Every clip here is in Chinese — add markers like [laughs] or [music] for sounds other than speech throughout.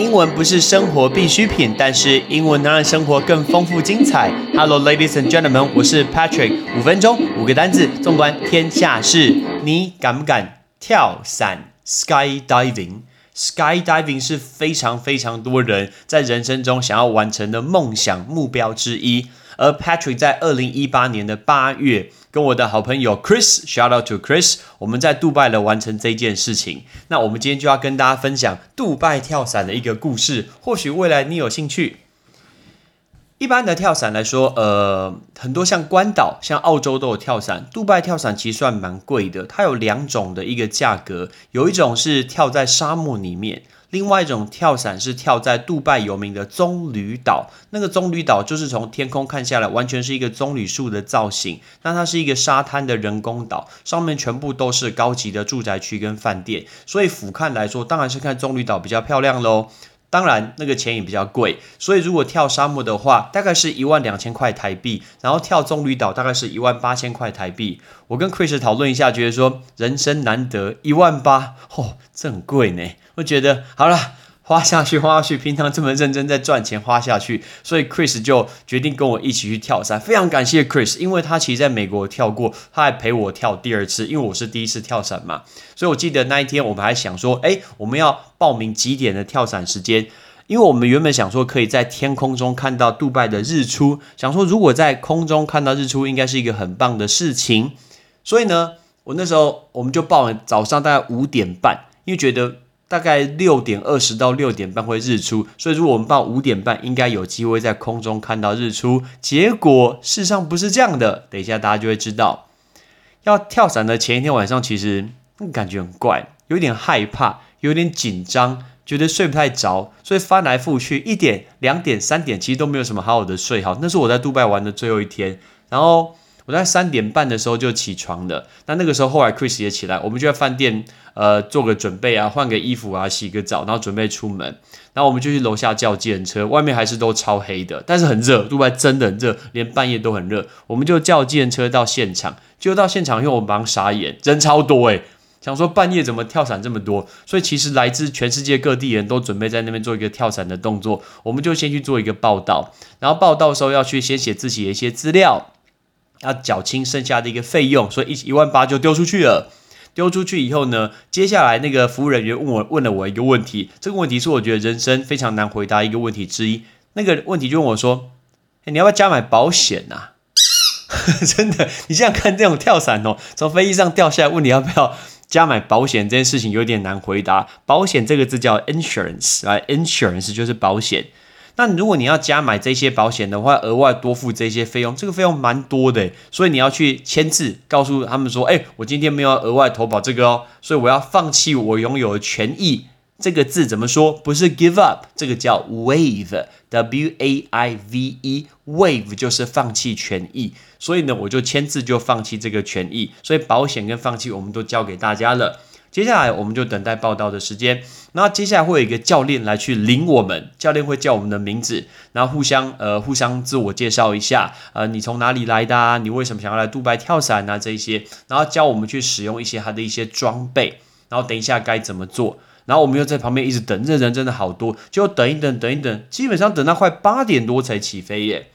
英文不是生活必需品，但是英文能让生活更丰富精彩。Hello, ladies and gentlemen，我是 Patrick。五分钟，五个单字，纵观天下事。你敢不敢跳伞？Sky diving Skydiving 是非常非常多人在人生中想要完成的梦想目标之一。而 Patrick 在二零一八年的八月。跟我的好朋友 Chris，shout out to Chris，我们在杜拜了完成这件事情。那我们今天就要跟大家分享杜拜跳伞的一个故事，或许未来你有兴趣。一般的跳伞来说，呃，很多像关岛、像澳洲都有跳伞，杜拜跳伞其实算蛮贵的。它有两种的一个价格，有一种是跳在沙漠里面。另外一种跳伞是跳在杜拜有名的棕榈岛，那个棕榈岛就是从天空看下来，完全是一个棕榈树的造型。那它是一个沙滩的人工岛，上面全部都是高级的住宅区跟饭店，所以俯瞰来说，当然是看棕榈岛比较漂亮喽。当然，那个钱也比较贵，所以如果跳沙漠的话，大概是一万两千块台币；然后跳棕榈岛大概是一万八千块台币。我跟 Chris 讨论一下，觉得说人生难得一万八，哦，这很贵呢。我觉得好了。花下去，花下去，平常这么认真在赚钱，花下去，所以 Chris 就决定跟我一起去跳伞。非常感谢 Chris，因为他其实在美国跳过，他还陪我跳第二次，因为我是第一次跳伞嘛。所以我记得那一天我们还想说，哎，我们要报名几点的跳伞时间？因为我们原本想说可以在天空中看到杜拜的日出，想说如果在空中看到日出，应该是一个很棒的事情。所以呢，我那时候我们就报了早上大概五点半，因为觉得。大概六点二十到六点半会日出，所以如果我们报五点半，应该有机会在空中看到日出。结果事实上不是这样的，等一下大家就会知道。要跳伞的前一天晚上，其实感觉很怪，有点害怕，有点紧张，觉得睡不太着，所以翻来覆去，一点、两点、三点，其实都没有什么好好的睡好。那是我在杜拜玩的最后一天，然后。我在三点半的时候就起床了，那那个时候后来 Chris 也起来，我们就在饭店呃做个准备啊，换个衣服啊，洗个澡，然后准备出门。然后我们就去楼下叫计程车，外面还是都超黑的，但是很热，杜拜真的很热，连半夜都很热。我们就叫计程车到现场，就到现场，因为我忙傻眼，人超多诶，想说半夜怎么跳伞这么多，所以其实来自全世界各地人都准备在那边做一个跳伞的动作。我们就先去做一个报道，然后报道的时候要去先写自己的一些资料。要缴清剩下的一个费用，所以一一万八就丢出去了。丢出去以后呢，接下来那个服务人员问我问了我一个问题，这个问题是我觉得人生非常难回答一个问题之一。那个问题就问我说：“你要不要加买保险呐？” [laughs] 真的，你这样看这种跳伞哦，从飞机上掉下来，问你要不要加买保险这件事情有点难回答。保险这个字叫 insurance 啊，insurance 就是保险。那如果你要加买这些保险的话，额外多付这些费用，这个费用蛮多的，所以你要去签字，告诉他们说，哎，我今天没有额外投保这个哦，所以我要放弃我拥有的权益。这个字怎么说？不是 give up，这个叫 waive，w a i v e，waive 就是放弃权益。所以呢，我就签字就放弃这个权益，所以保险跟放弃我们都交给大家了。接下来我们就等待报道的时间，那接下来会有一个教练来去领我们，教练会叫我们的名字，然后互相呃互相自我介绍一下，呃你从哪里来的啊？你为什么想要来杜拜跳伞啊？这一些，然后教我们去使用一些他的一些装备，然后等一下该怎么做，然后我们又在旁边一直等，这人真的好多，就等一等等一等，基本上等到快八点多才起飞耶。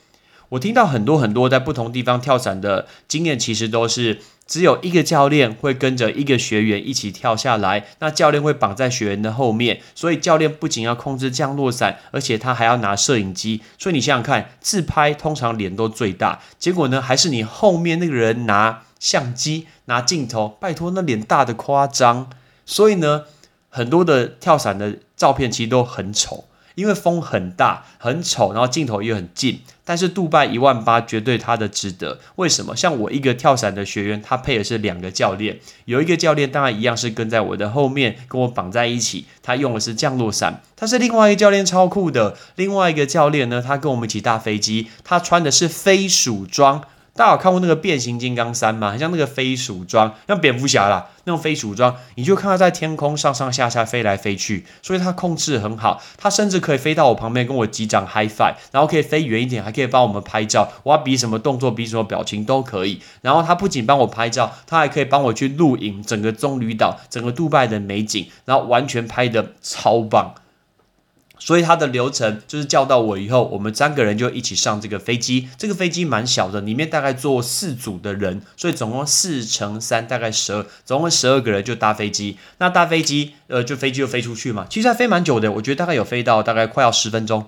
我听到很多很多在不同地方跳伞的经验，其实都是。只有一个教练会跟着一个学员一起跳下来，那教练会绑在学员的后面，所以教练不仅要控制降落伞，而且他还要拿摄影机。所以你想想看，自拍通常脸都最大，结果呢，还是你后面那个人拿相机、拿镜头，拜托那脸大的夸张。所以呢，很多的跳伞的照片其实都很丑。因为风很大，很丑，然后镜头又很近，但是杜拜一万八绝对它的值得。为什么？像我一个跳伞的学员，他配的是两个教练，有一个教练当然一样是跟在我的后面，跟我绑在一起，他用的是降落伞。他是另外一个教练超酷的，另外一个教练呢，他跟我们一起搭飞机，他穿的是飞鼠装。大家有看过那个变形金刚三吗？很像那个飞鼠装，像蝙蝠侠啦那种飞鼠装，你就看它在天空上上下下飞来飞去，所以它控制很好。它甚至可以飞到我旁边跟我击掌 high five，然后可以飞远一点，还可以帮我们拍照。我要比什么动作，比什么表情都可以。然后它不仅帮我拍照，它还可以帮我去录影整个棕榈岛、整个杜拜的美景，然后完全拍的超棒。所以它的流程就是叫到我以后，我们三个人就一起上这个飞机。这个飞机蛮小的，里面大概坐四组的人，所以总共四乘三，大概十二，总共十二个人就搭飞机。那搭飞机，呃，就飞机就飞出去嘛。其实还飞蛮久的，我觉得大概有飞到大概快要十分钟。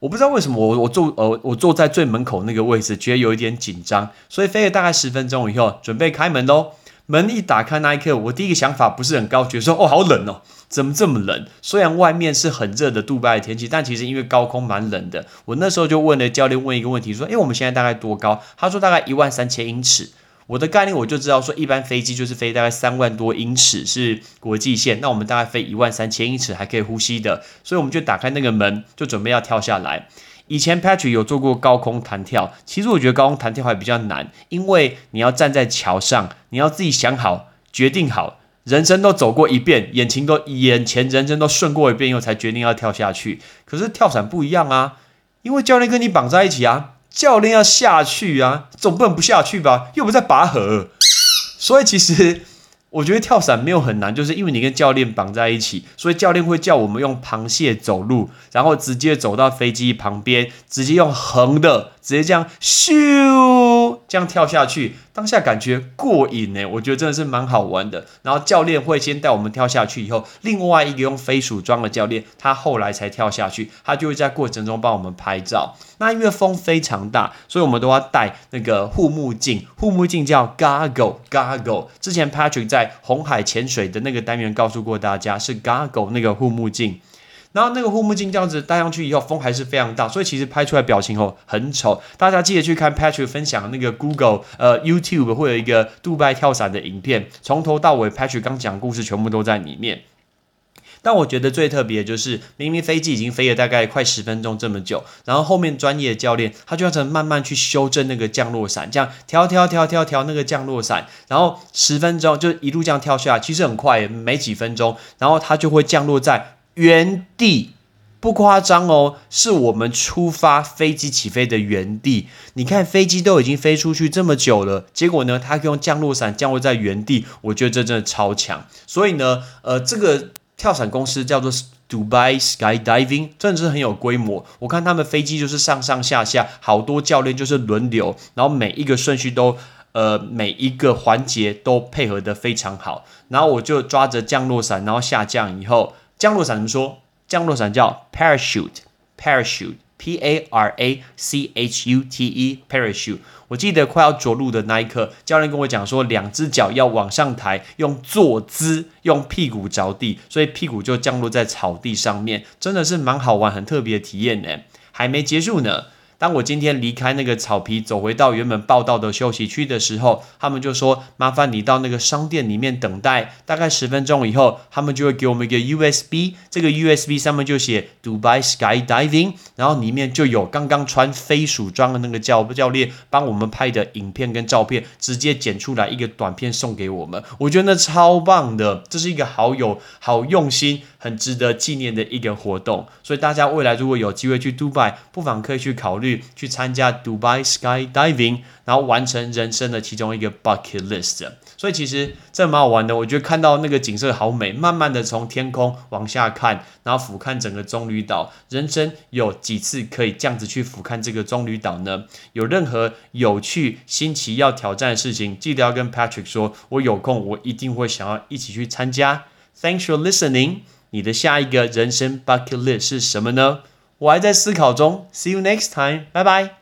我不知道为什么我我坐呃我坐在最门口那个位置，觉得有一点紧张，所以飞了大概十分钟以后，准备开门喽。门一打开那一刻，我第一个想法不是很高，觉得说哦好冷哦，怎么这么冷？虽然外面是很热的杜拜的天气，但其实因为高空蛮冷的。我那时候就问了教练问一个问题，说：诶，我们现在大概多高？他说大概一万三千英尺。我的概念我就知道说，一般飞机就是飞大概三万多英尺是国际线，那我们大概飞一万三千英尺还可以呼吸的，所以我们就打开那个门，就准备要跳下来。以前 Patrick 有做过高空弹跳，其实我觉得高空弹跳还比较难，因为你要站在桥上，你要自己想好、决定好，人生都走过一遍，眼前都眼前人生都顺过一遍以后，才决定要跳下去。可是跳伞不一样啊，因为教练跟你绑在一起啊，教练要下去啊，总不能不下去吧？又不在拔河，所以其实。我觉得跳伞没有很难，就是因为你跟教练绑在一起，所以教练会叫我们用螃蟹走路，然后直接走到飞机旁边，直接用横的，直接这样咻这样跳下去。当下感觉过瘾呢，我觉得真的是蛮好玩的。然后教练会先带我们跳下去，以后另外一个用飞鼠装的教练，他后来才跳下去，他就会在过程中帮我们拍照。那因为风非常大，所以我们都要戴那个护目镜，护目镜叫 goggle，goggle。之前 Patrick 在红海潜水的那个单元告诉过大家，是 goggle 那个护目镜。然后那个护目镜这样子戴上去以后，风还是非常大，所以其实拍出来表情哦很丑。大家记得去看 Patrick 分享那个 Google 呃 YouTube 会有一个杜拜跳伞的影片，从头到尾 Patrick 刚讲故事全部都在里面。但我觉得最特别就是，明明飞机已经飞了大概快十分钟这么久，然后后面专业教练他就要慢慢去修正那个降落伞，这样调调调调调那个降落伞，然后十分钟就一路这样跳下来，其实很快，没几分钟，然后它就会降落在。原地不夸张哦，是我们出发飞机起飞的原地。你看飞机都已经飞出去这么久了，结果呢，它用降落伞降落在原地，我觉得这真的超强。所以呢，呃，这个跳伞公司叫做 Dubai Skydiving，真的是很有规模。我看他们飞机就是上上下下，好多教练就是轮流，然后每一个顺序都呃每一个环节都配合的非常好。然后我就抓着降落伞，然后下降以后。降落伞怎么说？降落伞叫 parachute，parachute，p a r a c h u t e，parachute。我记得快要着陆的那一刻，教练跟我讲说，两只脚要往上抬，用坐姿，用屁股着地，所以屁股就降落在草地上面，真的是蛮好玩、很特别的体验呢。还没结束呢。当我今天离开那个草皮，走回到原本报道的休息区的时候，他们就说：“麻烦你到那个商店里面等待，大概十分钟以后，他们就会给我们一个 USB，这个 USB 上面就写 Dubai Skydiving，然后里面就有刚刚穿飞鼠装的那个教教练帮我们拍的影片跟照片，直接剪出来一个短片送给我们。我觉得那超棒的，这是一个好有好用心、很值得纪念的一个活动。所以大家未来如果有机会去杜拜，不妨可以去考虑。去参加 Dubai Skydiving，然后完成人生的其中一个 bucket list。所以其实这蛮好玩的。我觉得看到那个景色好美，慢慢的从天空往下看，然后俯瞰整个棕榈岛。人生有几次可以这样子去俯瞰这个棕榈岛呢？有任何有趣、新奇要挑战的事情，记得要跟 Patrick 说，我有空我一定会想要一起去参加。Thanks for listening。你的下一个人生 bucket list 是什么呢？我还在思考中。See you next time. 拜拜。